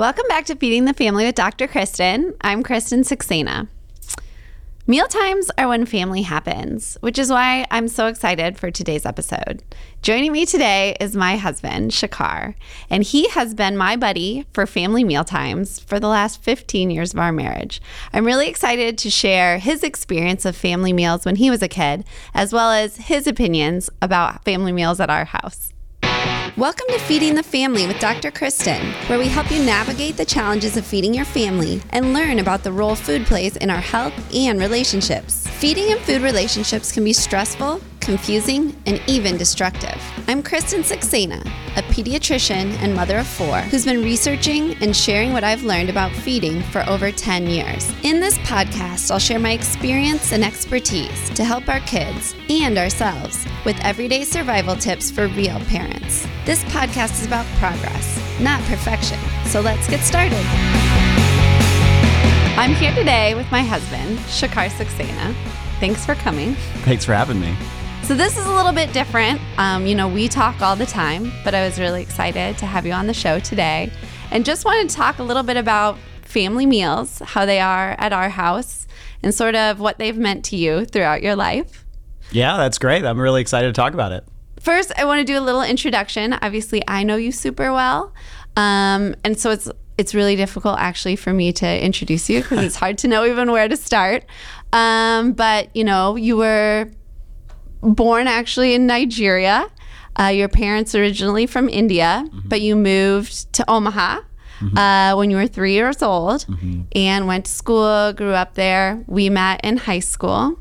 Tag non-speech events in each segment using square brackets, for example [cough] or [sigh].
Welcome back to Feeding the Family with Dr. Kristen. I'm Kristen Saxena. Meal times are when family happens, which is why I'm so excited for today's episode. Joining me today is my husband, Shikhar, and he has been my buddy for family meal times for the last 15 years of our marriage. I'm really excited to share his experience of family meals when he was a kid, as well as his opinions about family meals at our house. Welcome to Feeding the Family with Dr. Kristen, where we help you navigate the challenges of feeding your family and learn about the role food plays in our health and relationships. Feeding and food relationships can be stressful, confusing, and even destructive. I'm Kristen Saxena, a pediatrician and mother of four who's been researching and sharing what I've learned about feeding for over 10 years. In this podcast, I'll share my experience and expertise to help our kids and ourselves with everyday survival tips for real parents. This podcast is about progress, not perfection. So let's get started. I'm here today with my husband, Shikhar Saxena. Thanks for coming. Thanks for having me. So, this is a little bit different. Um, you know, we talk all the time, but I was really excited to have you on the show today and just wanted to talk a little bit about family meals, how they are at our house, and sort of what they've meant to you throughout your life. Yeah, that's great. I'm really excited to talk about it. First, I want to do a little introduction. Obviously, I know you super well. Um, and so it's it's really difficult actually for me to introduce you because it's [laughs] hard to know even where to start. Um, but you know, you were born actually in Nigeria. Uh, your parents originally from India, mm-hmm. but you moved to Omaha mm-hmm. uh, when you were three years old mm-hmm. and went to school, grew up there. We met in high school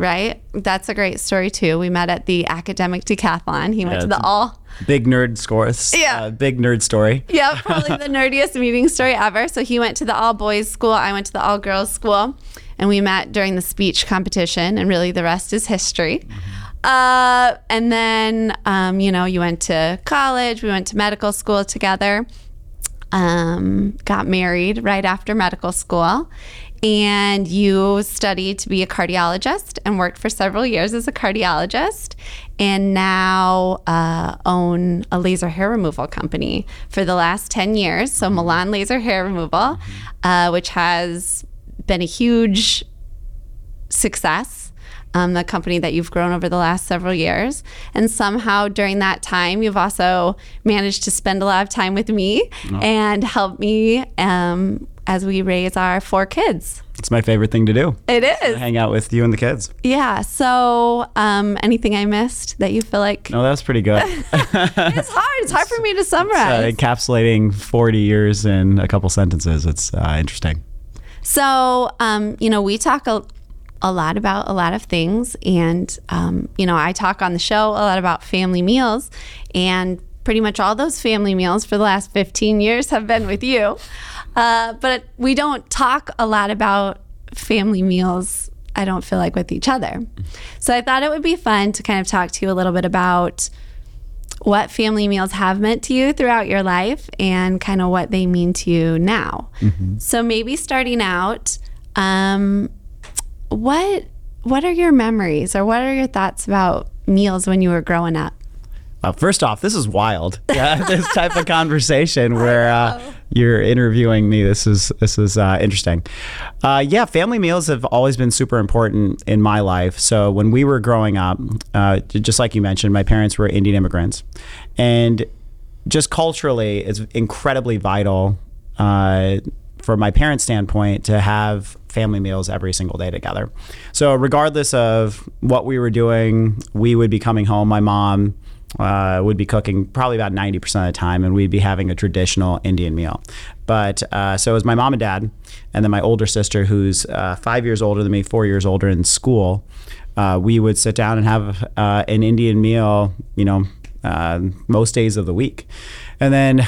right? That's a great story too. We met at the academic decathlon. He went yeah, to the all big nerd scores. Yeah, uh, big nerd story. [laughs] Yeah, probably the nerdiest meeting story ever. So he went to the all boys school. I went to the all girls school, and we met during the speech competition. And really, the rest is history. Mm-hmm. Uh, and then, um, you know, you went to college. We went to medical school together. Um, got married right after medical school and you studied to be a cardiologist and worked for several years as a cardiologist and now uh, own a laser hair removal company for the last 10 years so milan laser hair removal uh, which has been a huge success um, the company that you've grown over the last several years. And somehow during that time, you've also managed to spend a lot of time with me oh. and help me um, as we raise our four kids. It's my favorite thing to do. It is. Hang out with you and the kids. Yeah. So, um, anything I missed that you feel like? No, that was pretty good. [laughs] [laughs] it's hard. It's hard for me to summarize. Uh, encapsulating 40 years in a couple sentences. It's uh, interesting. So, um, you know, we talk a, a lot about a lot of things. And, um, you know, I talk on the show a lot about family meals. And pretty much all those family meals for the last 15 years have been with you. Uh, but we don't talk a lot about family meals, I don't feel like, with each other. So I thought it would be fun to kind of talk to you a little bit about what family meals have meant to you throughout your life and kind of what they mean to you now. Mm-hmm. So maybe starting out, um, what what are your memories or what are your thoughts about meals when you were growing up? Uh, first off, this is wild. [laughs] Yeah, this type of conversation where uh, you're interviewing me. This is this is uh, interesting. Uh, yeah, family meals have always been super important in my life. So when we were growing up, uh, just like you mentioned, my parents were Indian immigrants, and just culturally, it's incredibly vital uh, from my parents' standpoint to have family meals every single day together. So regardless of what we were doing, we would be coming home. My mom uh, would be cooking probably about 90% of the time, and we'd be having a traditional Indian meal. But uh, so it was my mom and dad, and then my older sister, who's uh, five years older than me, four years older in school. Uh, we would sit down and have uh, an Indian meal, you know, uh, most days of the week. And then,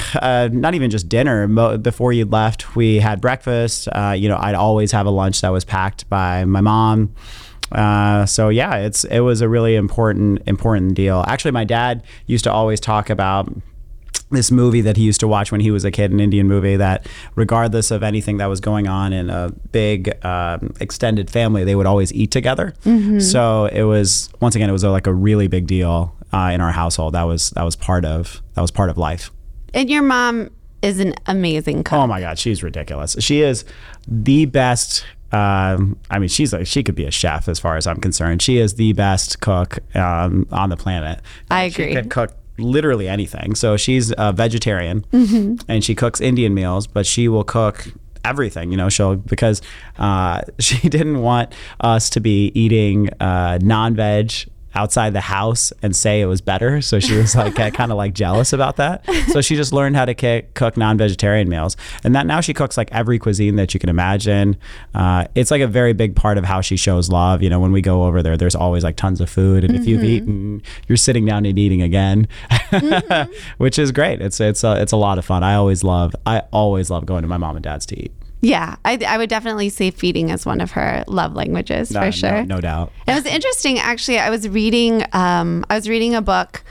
not even just dinner. Mo- before you left, we had breakfast. you know, I'd always have a lunch that was packed by my mom. Uh, so yeah, it's it was a really important important deal. Actually, my dad used to always talk about this movie that he used to watch when he was a kid, an Indian movie that, regardless of anything that was going on in a big um, extended family, they would always eat together. Mm-hmm. So it was once again, it was a, like a really big deal uh, in our household. That was that was part of that was part of life. And your mom is an amazing cook. Oh my God, she's ridiculous. She is the best. Um, I mean, she's like she could be a chef as far as I'm concerned. She is the best cook um, on the planet. I She agree. can cook literally anything. So she's a vegetarian, Mm-hmm. and she cooks Indian meals, but she will cook everything. You know, she'll because uh, [laughs] she didn't want us to be eating uh, non-veg outside the house and say it was better. So she was like kind of like jealous about that. So she just learned how to cook non-vegetarian meals, and that now she cooks like every cuisine that you can imagine. Uh, it's like a very big part of how she shows love. You know, when we go over there, there's always like tons of food, and if you've eaten, you're sitting down and eating again, [laughs] which is great. It's it's a, it's a lot of fun. I always love I always love going to my mom and dad's to eat. Yeah, I, I would definitely say feeding is one of her love languages No- for no- sure. no doubt. It was interesting, actually. I was reading, um, I was reading a book,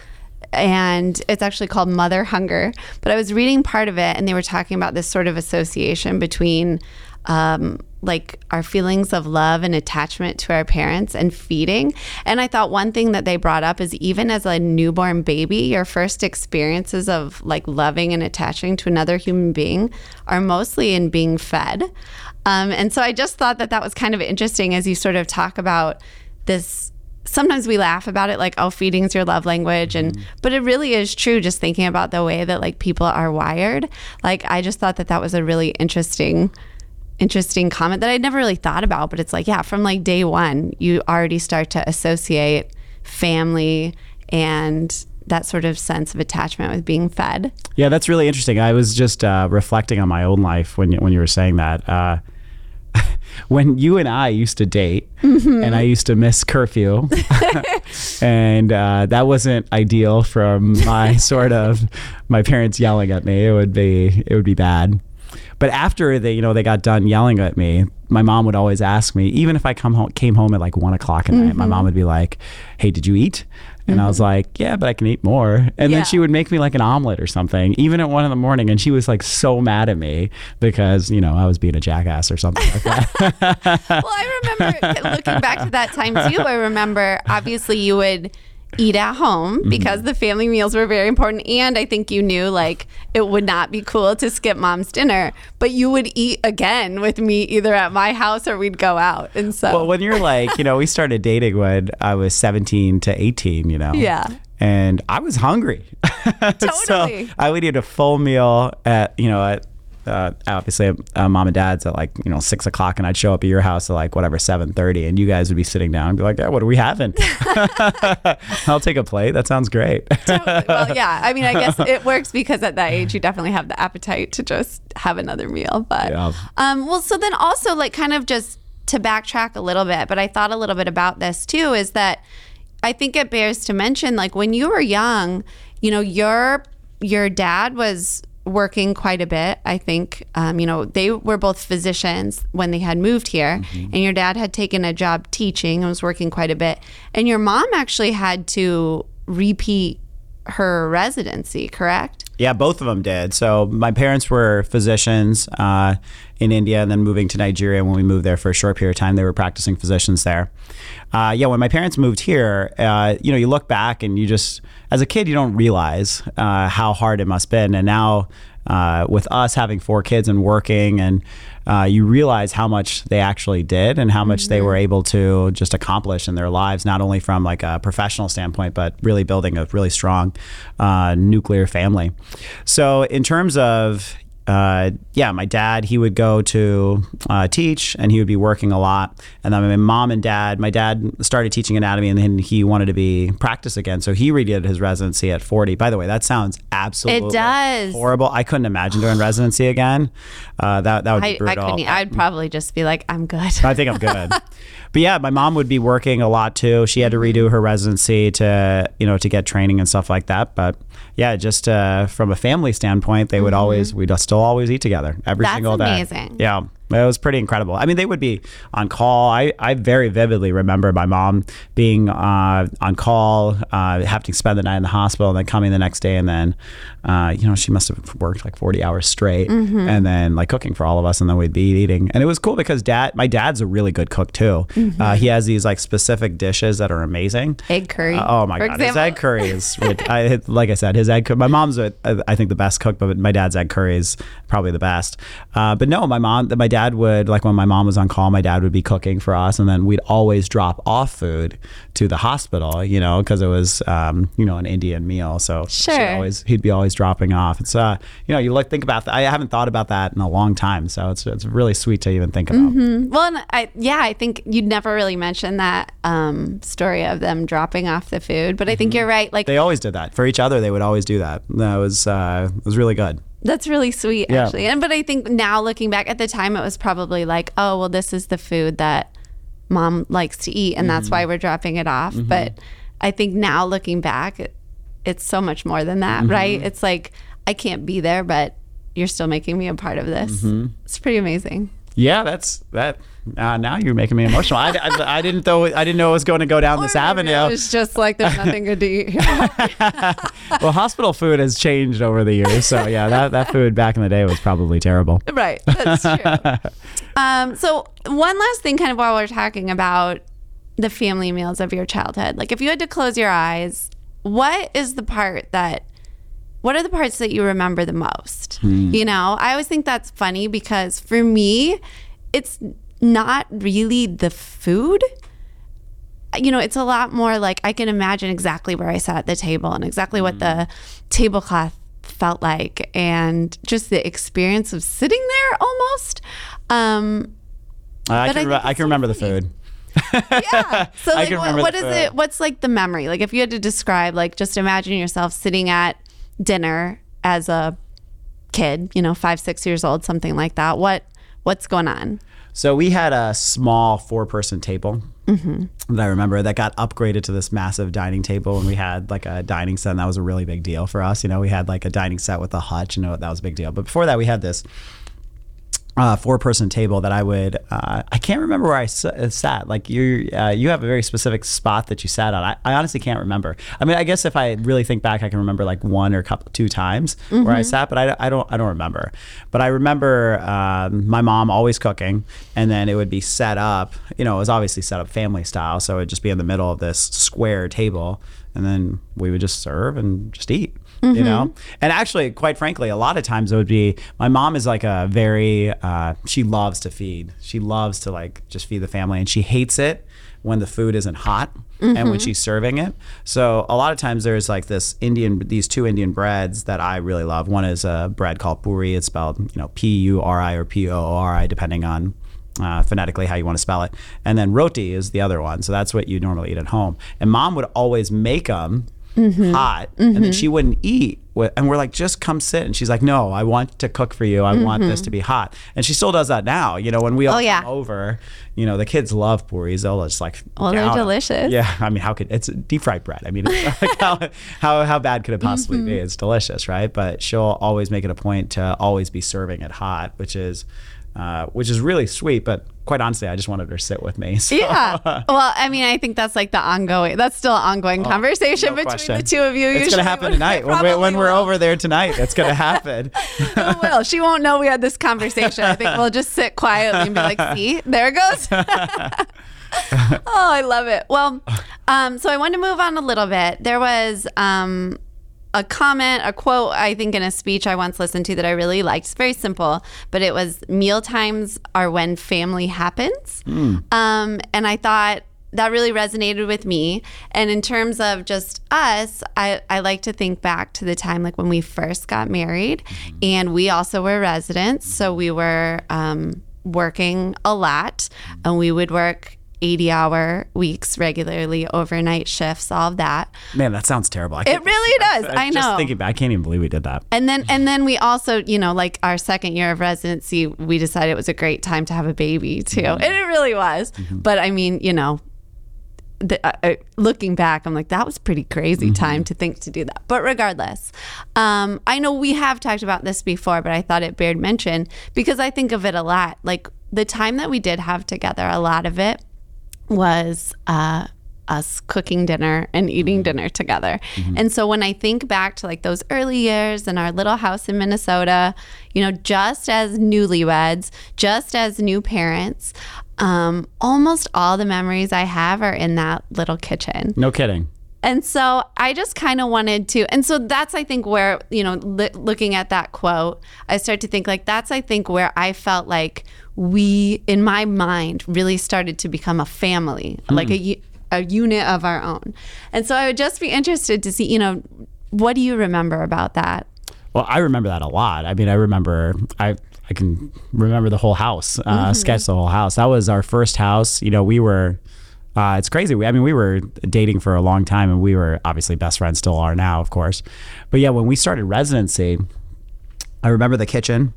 and it's actually called Mother Hunger. But I was reading part of it, and they were talking about this sort of association between, um, like our feelings of love and attachment to our parents and feeding. And I thought one thing that they brought up is even as a newborn baby, your first experiences of like loving and attaching to another human being are mostly in being fed. Um, and so I just thought that that was kind of interesting as you sort of talk about this sometimes we laugh about it like oh feeding is your love language and but it really is true just thinking about the way that like people are wired like i just thought that that was a really interesting interesting comment that i'd never really thought about but it's like yeah from like day one you already start to associate family and that sort of sense of attachment with being fed Yeah, that's really interesting. I was just uh, reflecting on my own life when you, when you were saying that. Uh, [laughs] when you and I used to date, and I used to miss curfew, [laughs] and uh, that wasn't ideal from my [laughs] sort of my parents yelling at me. It would be it would be bad. But after they, you know, they got done yelling at me, my mom would always ask me, even if I come home, came home at like one o'clock at night, my mom mm-hmm. would be like, "Hey, did you eat?" And I was mm-hmm. like, "Yeah, but I can eat more." And Yeah. then she would make me like an omelet or something, even at one in the morning. And she was like so mad at me because you know I was being a jackass or something like that. [laughs] well, I remember looking back to that time too. I remember obviously you would eat at home Mm-hmm. because the family meals were very important. And I think you knew like it would not be cool to skip mom's dinner, but you would eat again with me either at my house or we'd go out. And so, well, when you're like, you know, we started [laughs] dating when I was 17 to 18, you know. Yeah. And I was hungry. [laughs] Totally. so I would eat a full meal at, you know, at uh, obviously uh, mom and dad's at like you know six o'clock and I'd show up at your house at like whatever seven thirty and you guys would be sitting down and be like yeah, what are we having [laughs] [laughs] I'll take a plate that sounds great [laughs] Totally. well, yeah. I mean, I guess it works because at that age, you definitely have the appetite to just have another meal. But, Yeah. um, well, so then also, like, kind of just to backtrack a little bit, but I thought a little bit about this too is that I think it bears to mention, like, when you were young, you know, your your dad was working quite a bit. I think, um, you know, they were both physicians when they had moved here, and your dad had taken a job teaching and was working quite a bit. And your mom actually had to repeat her residency, correct? Yeah, both of them did. So my parents were physicians uh, in India, and then moving to Nigeria. When we moved there for a short period of time, they were practicing physicians there. Uh, yeah, when my parents moved here, uh, you know, you look back and you just, as a kid, you don't realize uh, how hard it must have been. And now, uh, with us having four kids and working, and uh, you realize how much they actually did and how much they were able to just accomplish in their lives, not only from like a professional standpoint, but really building a really strong uh, nuclear family. So, in terms of uh, yeah, my dad, he would go to uh, teach and he would be working a lot. And then my mom and dad, my dad started teaching anatomy and then he wanted to be practice again. So he redid his residency at 40. By the way, that sounds absolutely it does. horrible. I couldn't imagine doing residency again. Uh, that, that would be I, I brutal. couldn't. I'd probably just be like, I'm good. I think I'm good. [laughs] but yeah, my mom would be working a lot too. She had to redo her residency to, you know, to get training and stuff like that. But yeah, just uh, from a family standpoint, they would always, we'd still always eat together every Mm-hmm. That's single day. amazing. Yeah. It was pretty incredible. I mean, they would be on call. I, I very vividly remember my mom being uh, on call, uh, having to spend the night in the hospital, and then coming the next day, and then, uh, you know, she must have worked like 40 hours straight, Mm-hmm. and then like cooking for all of us, and then we'd be eating. And it was cool because dad, my dad's a really good cook too. Mm-hmm. Uh, he has these like specific dishes that are amazing. Egg curry. Uh, oh my god, his egg curry is. [laughs] I, like I said, his egg. cur- My mom's, a, I think, the best cook, but my dad's egg curry is probably the best. Uh, but no, my mom, my dad would like when my mom was on call, my dad would be cooking for us, and then we'd always drop off food to the hospital, you know, because it was, um, you know, an Indian meal. So Sure. always he'd be always dropping off. It's, uh, you know, you look think about that. I haven't thought about that in a long time, so it's it's really sweet to even think about. Well, and I, yeah, I think you'd never really mention that um, story of them dropping off the food, but I think you're right. Like They always did that for each other. They would always do that. That was uh, it was really good. That's really sweet, Yeah. actually. And but I think now looking back at the time, it was probably like, oh, well, this is the food that mom likes to eat, and that's Mm-hmm. why we're dropping it off. But I think now looking back, it, it's so much more than that, Mm-hmm. right? It's like I can't be there, but you're still making me a part of this. Mm-hmm. It's pretty amazing. Yeah, that's that. Uh, now you're making me emotional. I, I, I didn't know I didn't know it was going to go down this avenue. was just like there's nothing good to eat. here. [laughs] Well, hospital food has changed over the years, so yeah, that, that food back in the day was probably terrible. Right. That's true. [laughs] um, so one last thing, kind of while we're talking about the family meals of your childhood, like if you had to close your eyes, what is the part that what are the parts that you remember the most? You know, I always think that's funny because for me, it's not really the food. You know, it's a lot more like I can imagine exactly where I sat at the table and exactly what the tablecloth felt like and just the experience of sitting there almost. Um, I But I can, re- I can remember the food. yeah. [laughs] So like, can what, what is food. it? What's like the memory? Like if you had to describe, like just imagine yourself sitting at dinner as a kid, you know, five, six years old, something like that. What what's going on? So we had a small four-person table Mm-hmm. that I remember that got upgraded to this massive dining table, and we had like a dining set. And that was a really big deal for us. You know, we had like a dining set with a hutch, and that was a big deal. But before that, we had this uh, four-person table that I would. Uh, I can't remember where I s- uh, sat. Like you, uh, you have a very specific spot that you sat on. I, I honestly can't remember. I mean, I guess if I really think back, I can remember like one or couple, two times where I sat, but I, I don't, I don't remember. But I remember um, my mom always cooking, and then it would be set up. You know, it was obviously set up family style, so it would just be in the middle of this square table, and then we would just serve and just eat you know? And actually quite frankly a lot of times it would be my mom is like a very uh, she loves to feed. She loves to like just feed the family and she hates it when the food isn't hot and when she's serving it. So a lot of times there's like this indian these two indian breads that i really love. One is a bread called puri. It's spelled you know p-u-r-i or p-o-o-r-i depending on uh, phonetically how you want to spell it. And then roti is the other one so that's what you normally eat at home. And mom would always make them Mm-hmm. hot and then mm-hmm. she wouldn't eat and we're like just come sit. And she's like no i want to cook for you. I want this mm-hmm. to be hot. And she still does that now you know when we oh, all Oh, yeah. come over you know the kids love puris they'll just like Well, they're delicious. yeah i mean how could it's deep fried bread. I mean like [laughs] how, how how bad could it possibly be? Mm-hmm. it's delicious right? But she'll always make it a point to always be serving it hot which is uh, which is really sweet but quite honestly i just wanted her to sit with me [laughs] so. Yeah. Well, I mean, I think that's like the ongoing. That's still an ongoing conversation Oh, No between question. the two of you. It's gonna happen tonight when, we, when we're over there tonight. It's gonna [laughs] happen. It will. She won't know we had this conversation. I think we'll just sit quietly and be like, see, there it goes. [laughs] oh, I love it. Well, um, so I want to move on a little bit. There was um, a comment, a quote, I think, in a speech I once listened to that I really liked. It's very simple, but it was meal times are when family happens. Um, and I thought, that really resonated with me. And in terms of just us, I, I like to think back to the time like when we first got married and we also were residents. So we were um, working a lot and we would work 80 hour weeks regularly, overnight shifts, all of that. Man, that sounds terrible. I It really does. I Just know. thinking back, I can't even believe we did that. And then and then we also, you know, like our second year of residency, we decided it was a great time to have a baby too. And it really was. But I mean, you know, the, uh, uh, looking back, I'm like, that was pretty crazy time to think to do that. But regardless, um, I know we have talked about this before, but I thought it bared mention because I think of it a lot. Like the time that we did have together, a lot of it was uh, us cooking dinner and eating dinner together. And so when I think back to like those early years in our little house in Minnesota, you know, just as newlyweds, just as new parents, um, almost all the memories I have are in that little kitchen. No kidding. And so I just kind of wanted to, and so that's I think where you know, li- looking at that quote, I start to think like that's I think where I felt like we, in my mind, really started to become a family, like a, a unit of our own. And so I would just be interested to see, you know, what do you remember about that? Well, I remember that a lot. I mean, I remember I I can remember the whole house, uh, sketch the whole house. That was our first house. You know, we were. Uh, it's crazy. We, I mean, we were dating for a long time, and we were obviously best friends. Still are now, of course. But yeah, when we started residency, I remember the kitchen,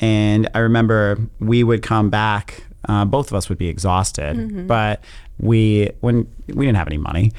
and I remember we would come back. Uh, both of us would be exhausted, but we when we didn't have any money,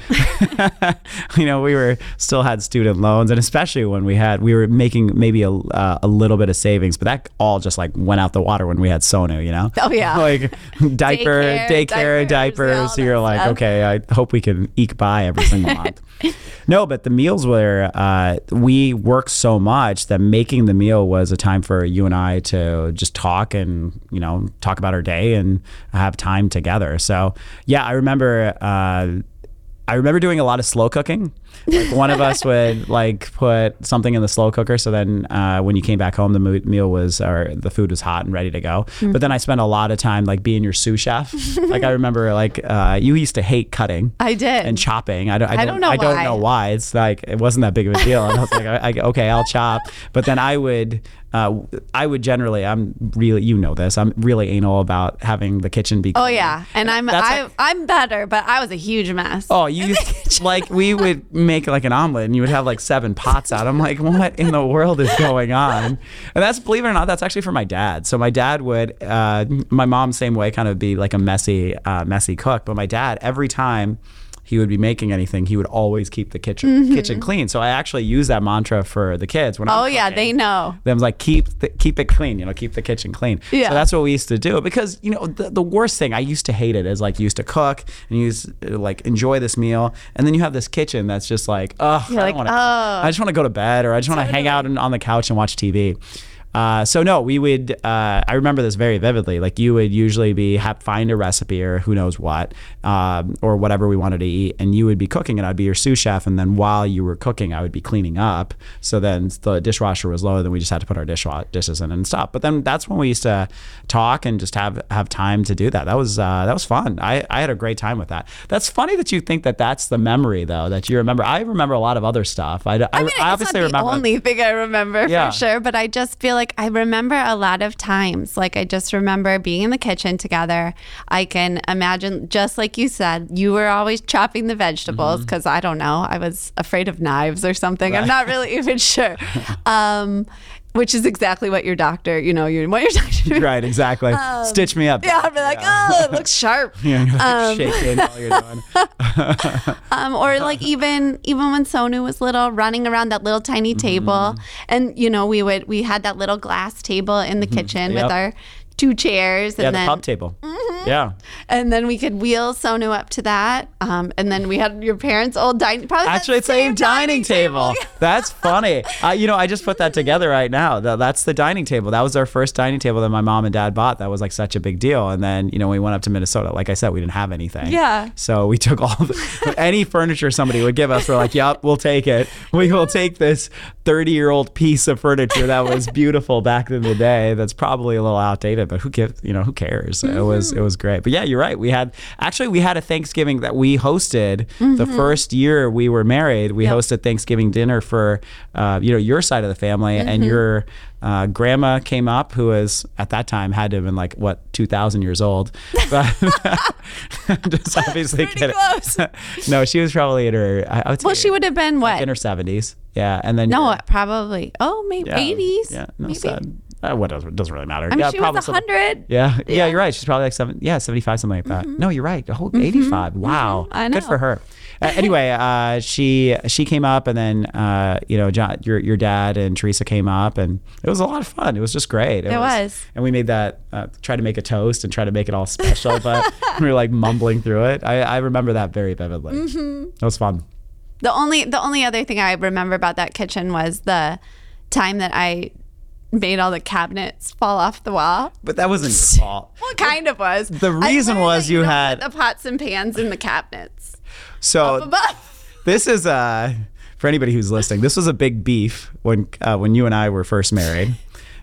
[laughs] you know, we were still had student loans, and especially when we had we were making maybe a uh, a little bit of savings, but that all just like went out the water when we had Sonu, you know. Oh, yeah. [laughs] like diaper, Daycare, daycare, diapers, diapers. so you're like, stuff. okay, I hope we can eke by every single month. [laughs] No, but the meals were uh, we worked so much that making the meal was a time for you and I to just talk and you know talk about our day and have time together. So yeah, I remember. Uh, I remember doing a lot of slow cooking. Like one of us would like put something in the slow cooker, so then uh, when you came back home, the meal was or the food was hot and ready to go. Mm. But then I spent a lot of time like being your sous chef. [laughs] like I remember like uh, you used to hate cutting I did. and chopping. I don't. I, I don't, don't know I don't why. know why. It's like it wasn't that big of a deal. And I was like, I, I, okay, I'll chop. But then I would, uh, I would generally. I'm really, you know this. I'm really anal about having the kitchen be. oh yeah, and I'm That's I, like- I'm better, but I was a huge mess. Oh, you used, like we would make like an omelet and you would have like seven pots out. I'm like, what in the world is going on? And that's believe it or not, that's actually for my dad. So my dad would, uh, my mom same way, kind of be like a messy, uh, messy cook. But my dad, every time he would be making anything, he would always keep the kitchen kitchen clean. So I actually use that mantra for the kids when I'm Mm-hmm. oh yeah, cooking. they know. Them like keep the, keep it clean, you know, keep the kitchen clean. Yeah. So that's what we used to do because you know the, the worst thing I used to hate it is like you used to cook and you used to, like enjoy this meal and then you have this kitchen that's just like oh I like, wanna, "Ugh." I just want to go to bed or I just want to hang out and, on the couch and watch TV. Uh, so no, we would. Uh, I remember this very vividly. Like you would usually be have, find a recipe or who knows what, um, or whatever we wanted to eat, and you would be cooking, and I'd be your sous chef. And then while you were cooking, I would be cleaning up. So then the dishwasher was low, then we just had to put our dishwa- dishes in and stop. But then that's when we used to talk and just have have time to do that. That was uh, that was fun. I, I had a great time with that. That's funny that you think that that's the memory though that you remember. I remember a lot of other stuff. I, I, I mean, I obviously remember. only thing I remember Yeah. for sure, but I just feel like I remember a lot of times. Like I just remember being in the kitchen together. I can imagine, just like you said, you were always chopping the vegetables Mm-hmm. because I don't know, I was afraid of knives or something. I'm not really [laughs] even sure. Um, which is exactly what your doctor, you know, you what your [laughs] doctor. Right, exactly. Stitch me up. Um, Yeah, I'd be like, oh, it looks sharp. [laughs] Yeah, you're [laughs] like Um, shaking while you're doing. um, or like even even when Sonu was little, running around that little tiny Mm-hmm. table, and you know we would we had that little glass table in the kitchen Mm-hmm. Yep. with our two chairs, and Yeah, the then pub table. Yeah. and then we could wheel Sonu up to that, um, and then we had your parents' old dining probably Actually, it's the same dining table. [laughs] That's funny. Uh, you know, I just put that together right now. Th- That's the dining table. That was our first dining table that my mom and dad bought. That was like such a big deal. And then, you know, we went up to Minnesota. Like I said, we didn't have anything. Yeah. So we took all the, [laughs] any furniture somebody would give us. We're like, yep, we'll take it. We will take this 30 year old piece of furniture that was beautiful back in the day. That's probably a little outdated, but who gives, you know, who cares? It was, it was great. But yeah, you're right. We had, actually, we had a Thanksgiving that we hosted the first year we were married. We Yep. hosted Thanksgiving dinner for, uh, you know, your side of the family and your, uh, grandma came up, who was at that time had to have been like what two thousand years old, [laughs] but [laughs] just [laughs] obviously Pretty no, she was probably in her. I I Well, she would have been what? in her seventies. Yeah, and then no, probably. Oh, maybe yeah, eighties. Yeah, no, maybe. sad. Uh, what does it doesn't really matter. I mean, yeah, she probably was a something- hundred. Yeah, yeah, you're right. She's probably like seven, yeah, seventy-five, something like that. No, you're right. A whole eighty-five. Wow, Mm-hmm. I good for her. Uh, anyway, [laughs] uh, she she came up, and then uh, you know, John, your your dad and Teresa came up, and it was a lot of fun. It was just great. It was. and we made that uh, try to make a toast and try to make it all special, but [laughs] we were like mumbling through it. I, I remember that very vividly. Mm-hmm. It was fun. The only the only other thing I remember about that kitchen was the time that I made all the cabinets fall off the wall. But that wasn't your [laughs] fault. Well, kind of was. The reason was you had- the pots and pans in the cabinets So this is uh for anybody who's listening. This was a big beef when uh, when you and I were first married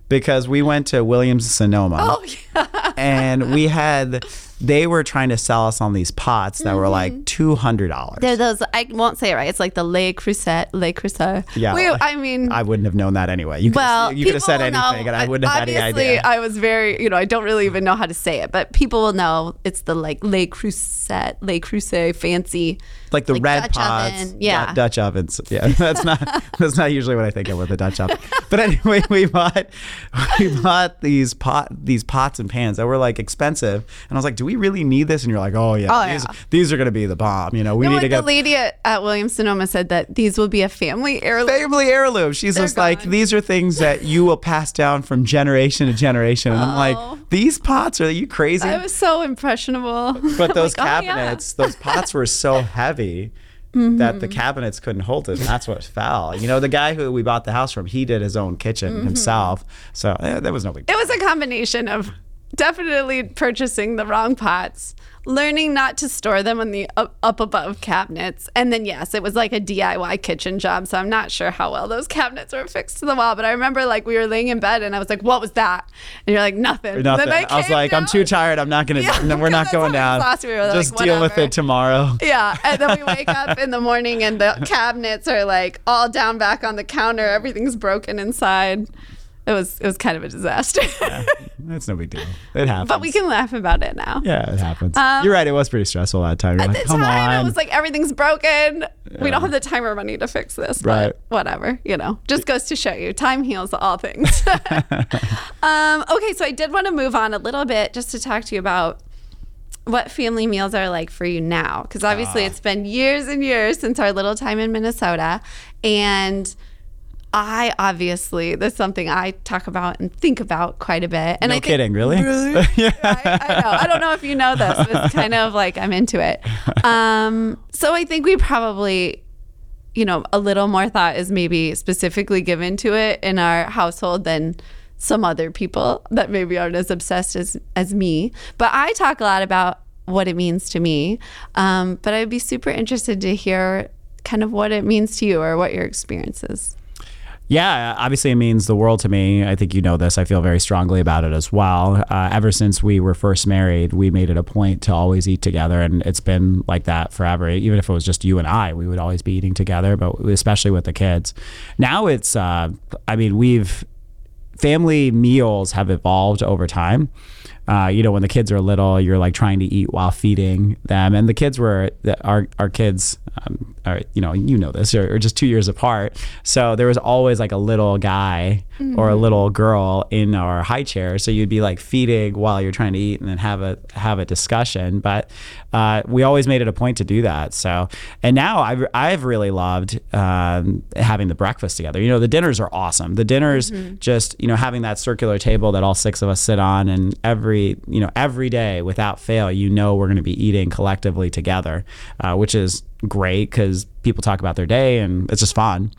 because we went to Williams Sonoma Oh yeah. and we had they were trying to sell us on these pots that were like two hundred dollars. Mm-hmm. They're those. I won't say it right. It's like the Le Creuset, Le Creuset. Yeah. We, I mean, I wouldn't have known that anyway. You could well, have, you could have said anything, know- and I wouldn't have had any idea. I was very, you know, I don't really even know how to say it, but people will know it's the like Le Creuset, Le Creuset, fancy. like the like red Dutch pots, oven, yeah. Du- Dutch ovens. Yeah, [laughs] that's not [laughs] that's not usually what I think of with a Dutch oven. But anyway, we bought [laughs] we bought these pot these pots and pans that were like expensive, and I was like, "Do we really need this?" And you're like, "Oh yeah, Oh, these yeah. these are gonna be the bomb." You know, we No, need like to the lady at, at Williams Sonoma said that these will be a family heirloom. family heirloom. She's They're just like, "These are things that you will pass down from generation to generation." And I'm Oh. like, "These pots are you crazy?" I was so impressionable. [laughs] But [laughs] those Like, oh, yeah. cabinets, those pots were so heavy Mm-hmm. that the cabinets couldn't hold it. And that's what fell. You know, the guy who we bought the house from, he did his own kitchen Mm-hmm. himself. So eh, that was no big It was a combination of definitely purchasing the wrong pots, learning not to store them in the up, up above cabinets, and then yes, it was like a DIY kitchen job. So I'm not sure how well those cabinets were fixed to the wall, but I remember like we were laying in bed and I was like, "What was that?" And you're like, "Nothing." Nothing. Then I, was like, I'm too tired. I'm not gonna. Yeah, no, we're [laughs] not going down. We were like, Just deal with it tomorrow. Yeah, and then we [laughs] wake up in the morning and the cabinets are like all down back on the counter. Everything's broken inside. It was it was kind of a disaster. [laughs] That's no big deal. It happens. but we can laugh about it now. Yeah, it happens. Um, You're right. It was pretty stressful that time. You're At like, the come time, on. it was like everything's broken. We don't have the time or money to fix this. Right. But whatever, you know, just goes to show you time heals all things. [laughs] [laughs] um, okay, so I did want to move on a little bit just to talk to you about what family meals are like for you now. Because obviously, Ah. it's been years and years since our little time in Minnesota. And I obviously, that's something I talk about and think about quite a bit. And no I think, kidding, really? yeah. [laughs] I, I know. I don't know if you know this. But it's kind of like I'm into it. Um, so I think we probably, you know, a little more thought is maybe specifically given to it in our household than some other people that maybe aren't as obsessed as as me. But I talk a lot about what it means to me. Um, but I'd be super interested to hear kind of what it means to you or what your experience is. Yeah, obviously it means the world to me. I think you know this. I feel very strongly about it as well. Uh, ever since we were first married, we made it a point to always eat together, and it's been like that forever. Even if it was just you and I, we would always be eating together, but especially with the kids. Now it's, uh, I mean, we've family meals have evolved over time. Uh, you know, when the kids are little, you're like trying to eat while feeding them, and the kids were the, our our kids um, are you know you know this are, are just two years apart. So there was always like a little guy or a little girl in our high chair. So you'd be like feeding while you're trying to eat, and then have a have a discussion. But uh, we always made it a point to do that. So and now I've I've really loved um, having the breakfast together. You know, the dinners are awesome. The dinners just you know having that circular table that all six of us sit on, and every you know every day without fail, you know we're going to be eating collectively together, uh, which is great because people talk about their day and it's just fun.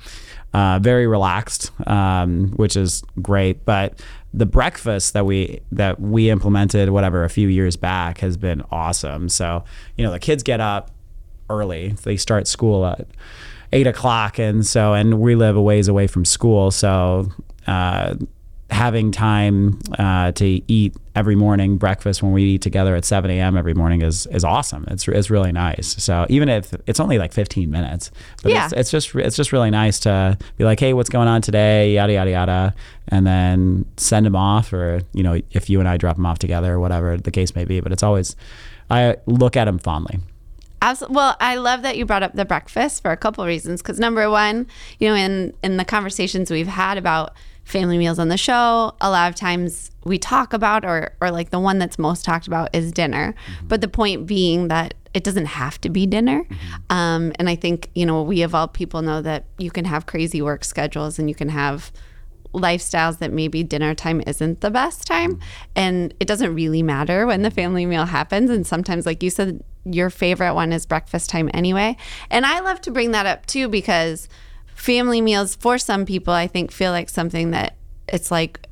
Uh, very relaxed, um, which is great. But the breakfast that we that we implemented, whatever, a few years back, has been awesome. So you know the kids get up early; they start school at eight o'clock, and so and we live a ways away from school, so. Uh, having time uh, to eat every morning breakfast when we eat together at 7 a.m. every morning is is awesome. It's, it's really nice. So even if it's only like 15 minutes, but Yeah. it's, it's just it's just really nice to be like, hey, what's going on today? Yada yada yada, and then send them off, or you know, if you and I drop them off together, or whatever the case may be. But it's always I look at them fondly. Absolutely. Well, I love that you brought up the breakfast for a couple of reasons. Because number one, you know, in in the conversations we've had about family meals on the show, a lot of times we talk about, or or like the one that's most talked about is dinner. Mm-hmm. But the point being that it doesn't have to be dinner. Mm-hmm. Um, and I think, you know, we of all people know that you can have crazy work schedules and you can have lifestyles that maybe dinner time isn't the best time. Mm-hmm. And it doesn't really matter when the family meal happens. And sometimes, like you said, your favorite one is breakfast time anyway. And I love to bring that up too because family meals, for some people, I think feel like something that it's like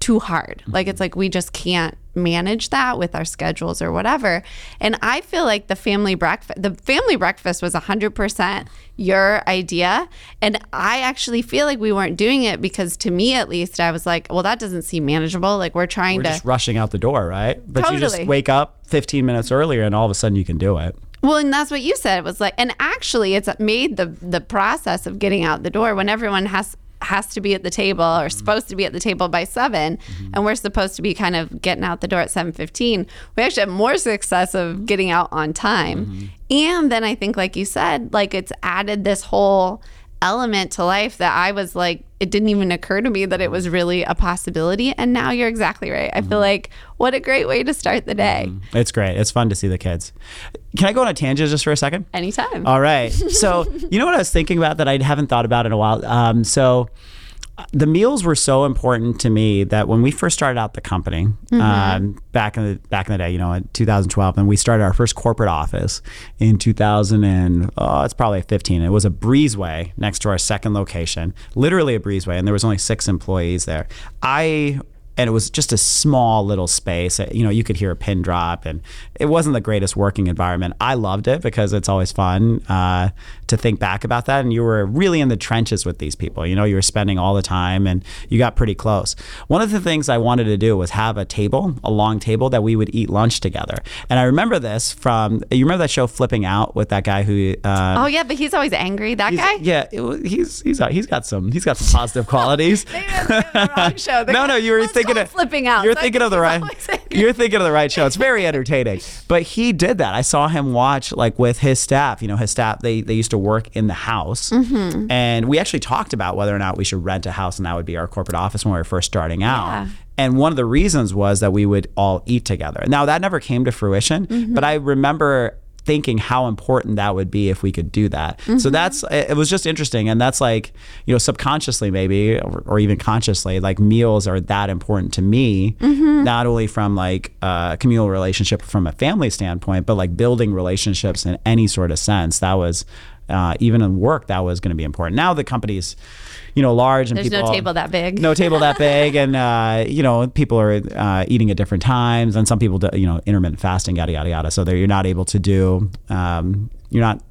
too hard. Mm-hmm. Like it's like we just can't manage that with our schedules or whatever. And I feel like the family breakfast the family breakfast was 100% your idea and I actually feel like we weren't doing it because to me at least I was like, well that doesn't seem manageable. Like we're trying We're to just rushing out the door, right? But you just wake up 15 minutes earlier and all of a sudden you can do it. Well, and that's what you said. It was like, and actually, it's made the the process of getting out the door when everyone has has to be at the table or mm-hmm. supposed to be at the table by 7 mm-hmm. and we're supposed to be kind of getting out the door at seven fifteen. We actually have more success of getting out on time, mm-hmm. and then I think, like you said, like it's added this whole element to life that I was like, it didn't even occur to me that it was really a possibility. And now you're exactly right. I feel like what a great way to start the day. It's great. It's fun to see the kids. Can I go on a tangent just for a second? Anytime. All right. So, [laughs] you know what I was thinking about that I haven't thought about in a while? Um, so, the meals were so important to me that when we first started out the company um, back in the back in the day, you know, in 2012, and we started our first corporate office in 2000 and oh, it's probably 15. It was a breezeway next to our second location, literally a breezeway, and there was only six employees there. I and it was just a small little space. Uh, You know, you could hear a pin drop, and it wasn't the greatest working environment. I loved it because it's always fun uh, to think back about that. And you were really in the trenches with these people. You know, you were spending all the time, and you got pretty close. One of the things I wanted to do was have a table, a long table that we would eat lunch together. And I remember this from you remember that show Flipping Out with that guy who. Uh, Oh yeah, but he's always angry. That guy. yeah, it he's he's he's got some he's got some positive [laughs] qualities. Maybe I'm thinking of the wrong show. [laughs] The no, no, you were it's thinking [laughs] of flipping out. You're so thinking of the [laughs] right. [laughs] You're thinking of the right show. It's very entertaining. But he did that. I saw him watch like with his staff. You know, his staff they they used to work in the house, Mm-hmm. and we actually talked about whether or not we should rent a house, and that would be our corporate office when we were first starting out. Yeah. And one of the reasons was that we would all eat together. Now that never came to fruition, Mm-hmm. but I remember thinking how important that would be if we could do that. So Mm-hmm. that's it it was just interesting and that's like, you know, subconsciously maybe or, or even consciously like meals are that important to me Mm-hmm. not only from like a communal relationship from a family standpoint but like building relationships in any sort of sense. That was uh, even in work that was going to be important. Now the company's you know large and There's people no table that big. no table that [laughs] big and uh, you know people are uh, eating at different times and some people do, you know intermittent fasting yada yada yada so that you're not able to do um, you're not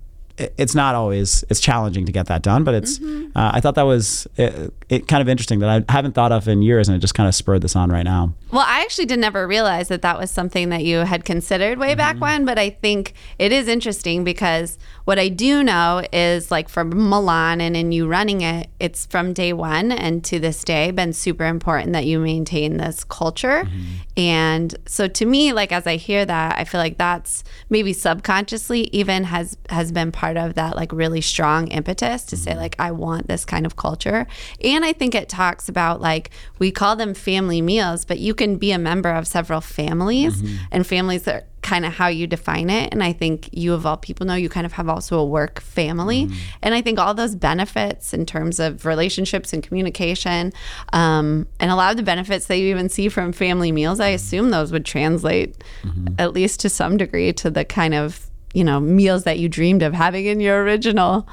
it's not always it's challenging to get that done but it's Mm-hmm. uh, i thought that was it, it kind of interesting that i haven't thought of in years and it just kind of spurred this on right now Well, I actually did never realize that that was something that you had considered way back Mm-hmm. when, but I think it is interesting because what I do know is like from Milan and in you running it, it's from day one and to this day been super important that you maintain this culture. Mm-hmm. And so to me, like as I hear that, I feel like that's maybe subconsciously even has has been part of that like really strong impetus to Mm-hmm. say like I want this kind of culture. And I think it talks about like we call them family meals, but you can be a member of several families Mm-hmm. and families are kind of how you define it. And I think you of all people know you kind of have also a work family. Mm-hmm. And I think all those benefits in terms of relationships and communication, um, and a lot of the benefits that you even see from family meals, I assume those would translate Mm-hmm. at least to some degree to the kind of you know meals that you dreamed of having in your original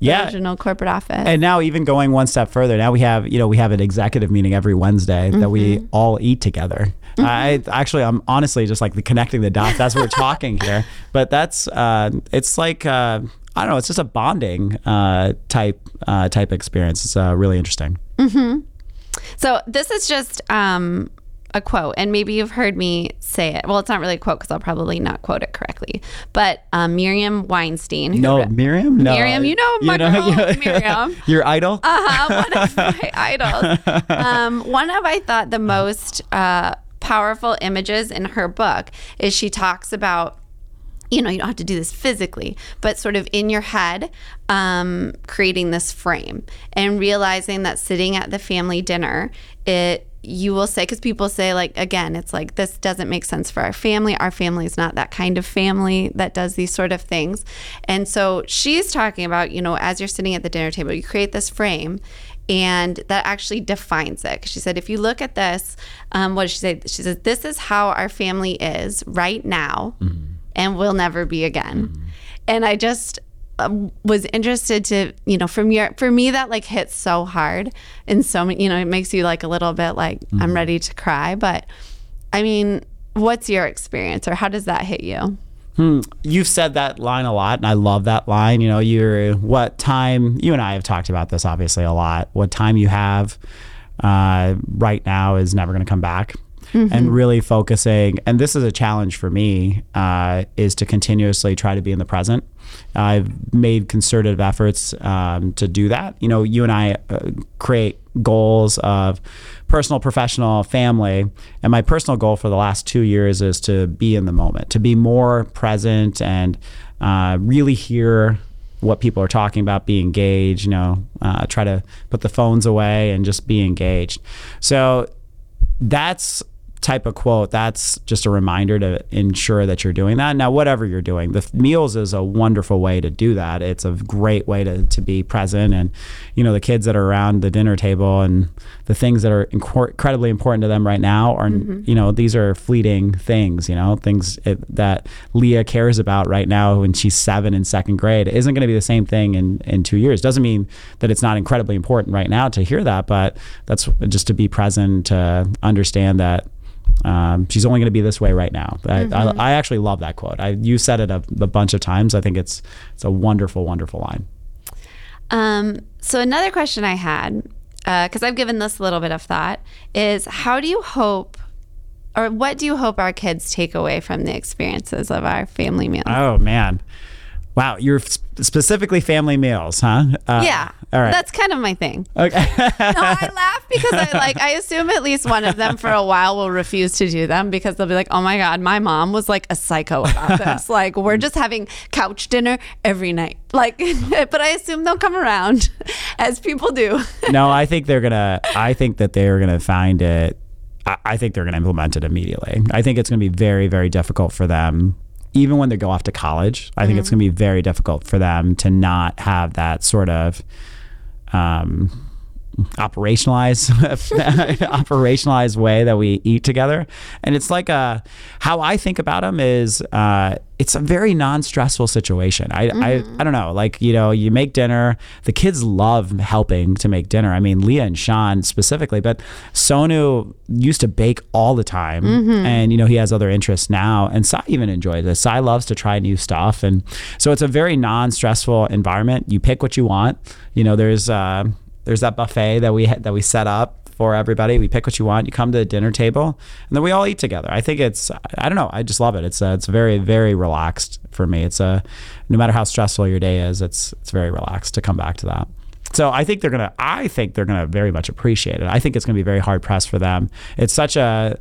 Yeah. original corporate office. and now even going one step further now we have you know we have an executive meeting every wednesday that we Mm-hmm. all eat together i actually i'm honestly just like the connecting the dots as we're talking here [laughs] but that's uh it's like uh I don't know. It's just a bonding uh, type uh, type experience. It's uh, really interesting. So this is just um, a quote, and maybe you've heard me say it. Well, it's not really a quote because I'll probably not quote it correctly. But um, Miriam Weinstein. who No, wrote- Miriam. No, Miriam, you know my girl, Miriam. [laughs] Your idol. uh-huh, one of [laughs] my idols. Um, one of I thought the most uh, powerful images in her book is she talks about you know, you don't have to do this physically, but sort of in your head, um, creating this frame and realizing that sitting at the family dinner, it you will say because people say like again it's like this doesn't make sense for our family. Our family is not that kind of family that does these sort of things and so she's talking about you know as you're sitting at the dinner table you create this frame and that actually defines it. She said if you look at this um, what did she say? She said this is how our family is right now and will never be again. And i just was interested to you know from your for me that like hits so hard and so many you know it makes you like a little bit like i'm ready to cry but i mean what's your experience or how does that hit you You've said that line a lot, and I love that line. You know, you're what time, you and I have talked about this obviously a lot. What time you have uh, right now is never going to come back. And really focusing, and this is a challenge for me, uh, is to continuously try to be in the present. I've made concerted efforts um, to do that. You know, you and I uh, create goals of personal, professional, family. And my personal goal for the last two years is to be in the moment, to be more present and uh, really hear what people are talking about, be engaged, you know, uh, try to put the phones away and just be engaged. So that's type of quote that's just a reminder to ensure that you're doing that. Now whatever you're doing the meals is a wonderful way to do that. It's a great way to, to be present. And you know the kids that are around the dinner table and the things that are incor- incredibly important to them right now are mm-hmm. you know these are fleeting things you know things it, that leah cares about right now when she's seven in second grade isn't going to be the same thing in in two years. Doesn't mean that it's not incredibly important right now to hear that but that's just to be present to understand that um, she's only going to be this way right now. I, I, I actually love that quote. I, you said it a, a bunch of times. I think it's it's a wonderful, wonderful line. um, so another question i had because i've given this a little bit of thought is how do you hope or what do you hope our kids take away from the experiences of our family meal Oh man, wow! You're sp- specifically family meals, huh? Uh, yeah All right. that's kind of my thing okay. no, I [laughs] laugh because I like I assume at least one of them for a while will refuse to do them because they'll be like, "Oh my god, my mom was like a psycho about [laughs] this. like we're just having couch dinner every night." Like [laughs] but I assume they'll come around as people do. no, I think they're gonna. I think that they're gonna find it. I, I think they're gonna implement it immediately. I think it's gonna be very, very difficult for them, even when they go off to college. I think it's mm-hmm. gonna be very difficult for them to not have that sort of. Um, operationalized [laughs] operationalized way that we eat together. And it's like a how i think about them is uh it's a very non-stressful situation. I, I i don't know. Like you know you make dinner. The kids love helping to make dinner. I mean leah and sean specifically but sonu used to bake all the time. And you know he has other interests now. And sai even enjoys this sai loves to try new stuff. And so it's a very non-stressful environment. You pick what you want. You know there's uh there's that buffet that we ha- that we set up for everybody. We pick what you want. You come to the dinner table, and then we all eat together. I think it's I don't know. I just love it. It's uh, it's very very relaxed for me. It's a no matter how stressful your day is, it's it's very relaxed to come back to that. So I think they're gonna. I think they're gonna very much appreciate it. I think it's gonna be very hard pressed for them. It's such a.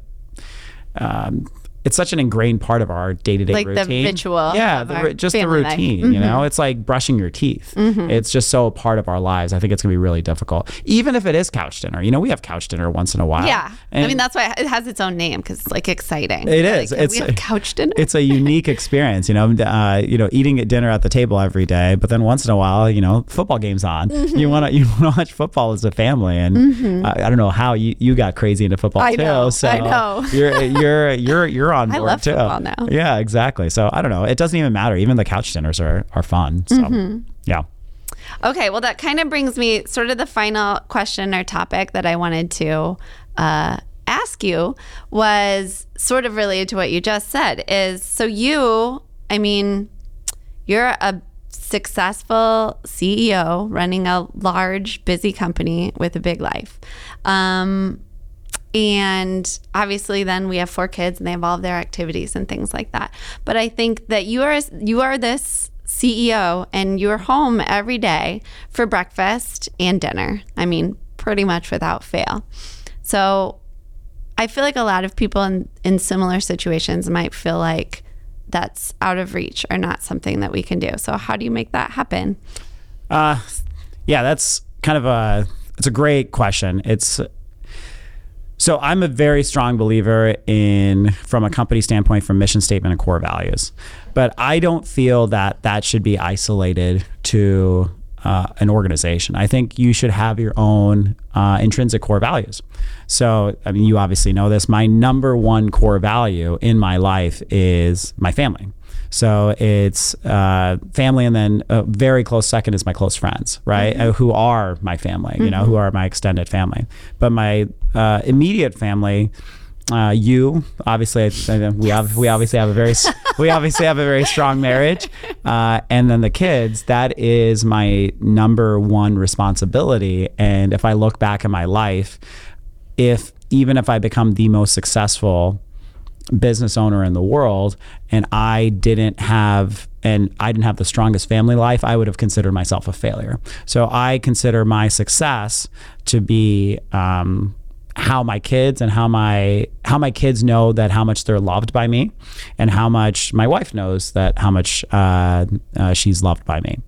Um, it's such an ingrained part of our day to day Like the routine. ritual yeah, the, just the routine. You know, it's like brushing your teeth. It's just so a part of our lives. I think it's gonna be really difficult, even if it is couch dinner. You know, we have couch dinner once in a while. Yeah. I mean that's why it has its own name cuz it's like exciting. It Like, It's we have couch dinner. it's a unique experience. You know, uh, you know, eating at dinner at the table every day, but then once in a while, you know, football games on. Mm-hmm. You want to you [laughs] want to watch football as a family, and I, I don't know how you, you got crazy into football I too. know, so I know. you're you're you're you're on I board love too. football now. Yeah, exactly. So I don't know. It doesn't even matter. Even the couch dinners are are fun. So Mm-hmm. yeah. Okay, well, that kind of brings me sort of the final question or topic that I wanted to uh, ask you was sort of related to what you just said. Is so you, I mean, you're a successful CEO running a large, busy company with a big life. Um, and obviously then we have four kids and they have all of their activities and things like that. But i think that you are you are this ceo and you're home every day for breakfast and dinner. I mean pretty much without fail. So i feel like a lot of people in in similar situations might feel like that's out of reach or not something that we can do. So how do you make that happen? Uh, yeah, that's kind of a it's a great question. It's So I'm a very strong believer in, from a company standpoint, from mission statement and core values. But I don't feel that that should be isolated to uh, an organization. I think you should have your own uh, intrinsic core values. So, I mean, you obviously know this. My number one core value in my life is my family. So it's uh, family, and then a very close second is my close friends, right? Mm-hmm. who are my family, you know, mm-hmm. who are my extended family. But my uh, immediate family, uh, you obviously we have we obviously have a very [laughs] we obviously have a very strong marriage, uh, and then the kids that is my number one responsibility. And if I look back in my life, if even if I become the most successful business owner in the world and I didn't have and I didn't have the strongest family life, I would have considered myself a failure. So I consider my success to be um, how my kids and how my how my kids know that how much they're loved by me and how much my wife knows that how much uh, uh, she's loved by me.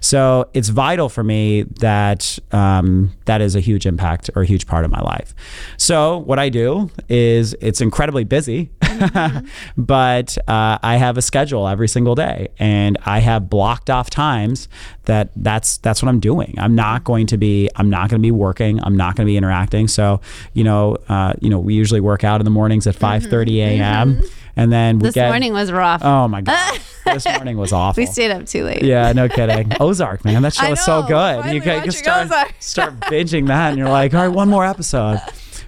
So it's vital for me that um, that is a huge impact or a huge part of my life. So what i do is it's incredibly busy mm-hmm. [laughs] but uh, i have a schedule every single day and i have blocked off times that that's that's what i'm doing. I'm not going to be i'm not going to be working. I'm not going to be interacting. So you know, uh, you know, we usually work out in the mornings at 5:30 mm-hmm. a.m. Mm-hmm. And then we this get, morning was rough. Oh my [laughs] god, this morning was awful. We stayed up too late. Yeah, no kidding. [laughs] Ozark, man, that show is so good. You, you can start start [laughs] binging that, and you're like, all right, one more episode.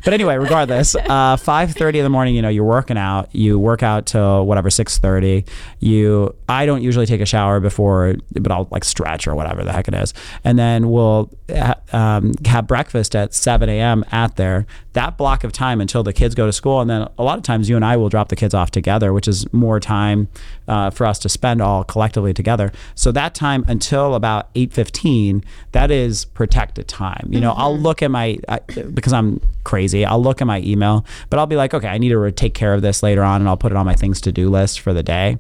But anyway, regardless, uh, five thirty in the morning, you know, you're working out. You work out till whatever six thirty. You, I don't usually take a shower before, but I'll like stretch or whatever the heck it is, and then we'll ha- um, have breakfast at seven a.m. at there. That block of time until the kids go to school, and then a lot of times you and I will drop the kids off together, which is more time uh, for us to spend all collectively together. So that time until about eight fifteen, that is protected time. You know, mm-hmm. I'll look at my I, because I'm crazy. I'll look at my email, but I'll be like, okay, I need to take care of this later on, and I'll put it on my things to do list for the day.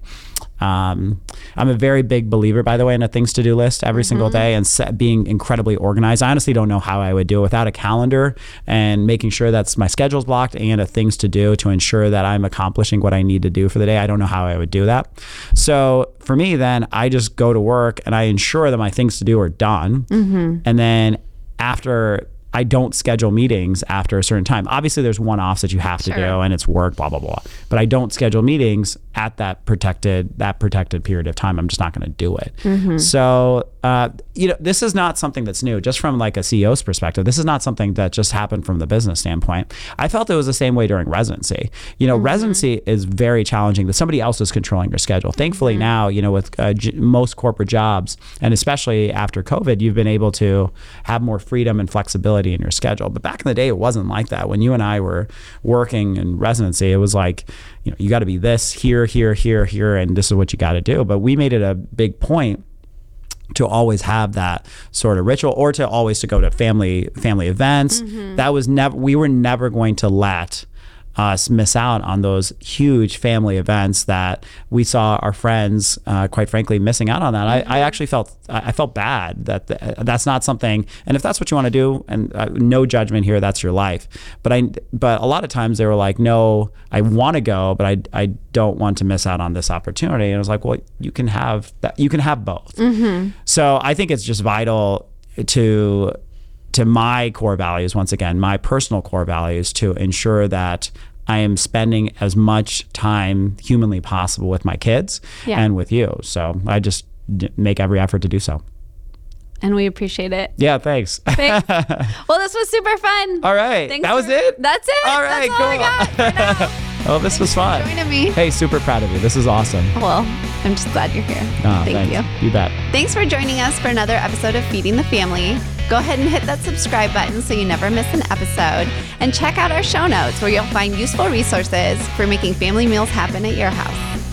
Um, I'm a very big believer, by the way, in a things to do list every mm-hmm. single day and set, being incredibly organized. I honestly don't know how I would do it without a calendar and making sure that's my schedule's blocked and a things to do to ensure that I'm accomplishing what I need to do for the day. I don't know how I would do that. So for me, then I just go to work and I ensure that my things to do are done. Mm-hmm. And then after I don't schedule meetings after a certain time. Obviously, there's one offs that you have to sure. do, and it's work, blah blah blah. But I don't schedule meetings at that protected that protected period of time. I'm just not going to do it. Mm-hmm. So, uh, you know, this is not something that's new. Just from like a CEO's perspective, this is not something that just happened from the business standpoint. I felt it was the same way during residency. You know, mm-hmm. residency is very challenging. That somebody else is controlling your schedule. Thankfully, mm-hmm. now you know with uh, j- most corporate jobs, and especially after COVID, you've been able to have more freedom and flexibility flexibility in your schedule. But back in the day, it wasn't like that. When you and I were working in residency, it was like, you know, you got to be this here, here, here, here, and this is what you got to do. But we made it a big point to always have that sort of ritual or to always to go to family family events mm-hmm. that was never we were never going to let us miss out on those huge family events that we saw our friends, uh, quite frankly, missing out on that. Mm-hmm. I, I, actually felt I felt bad that that's not something. And if that's what you want to do, and uh, no judgment here, that's your life. But I but a lot of times they were like, no, I want to go, but I I don't want to miss out on this opportunity. And I was like, well, you can have that. You can have both. Mm-hmm. So I think it's just vital to to my core values, once again, my personal core values to ensure that I am spending as much time humanly possible with my kids yeah. and with you. So I just make every effort to do so. And we appreciate it. Yeah, thanks. thanks. [laughs] Well, this was super fun. All right. Thanks that for, was it? That's it. All right, That's cool. [laughs] oh, this was fun. joining me. Hey, super proud of you. This is awesome. Well, I'm just glad you're here. Oh, Thank thanks. you. You bet. Thanks for joining us for another episode of Feeding the Family. Go ahead and hit that subscribe button so you never miss an episode. And check out our show notes where you'll find useful resources for making family meals happen at your house.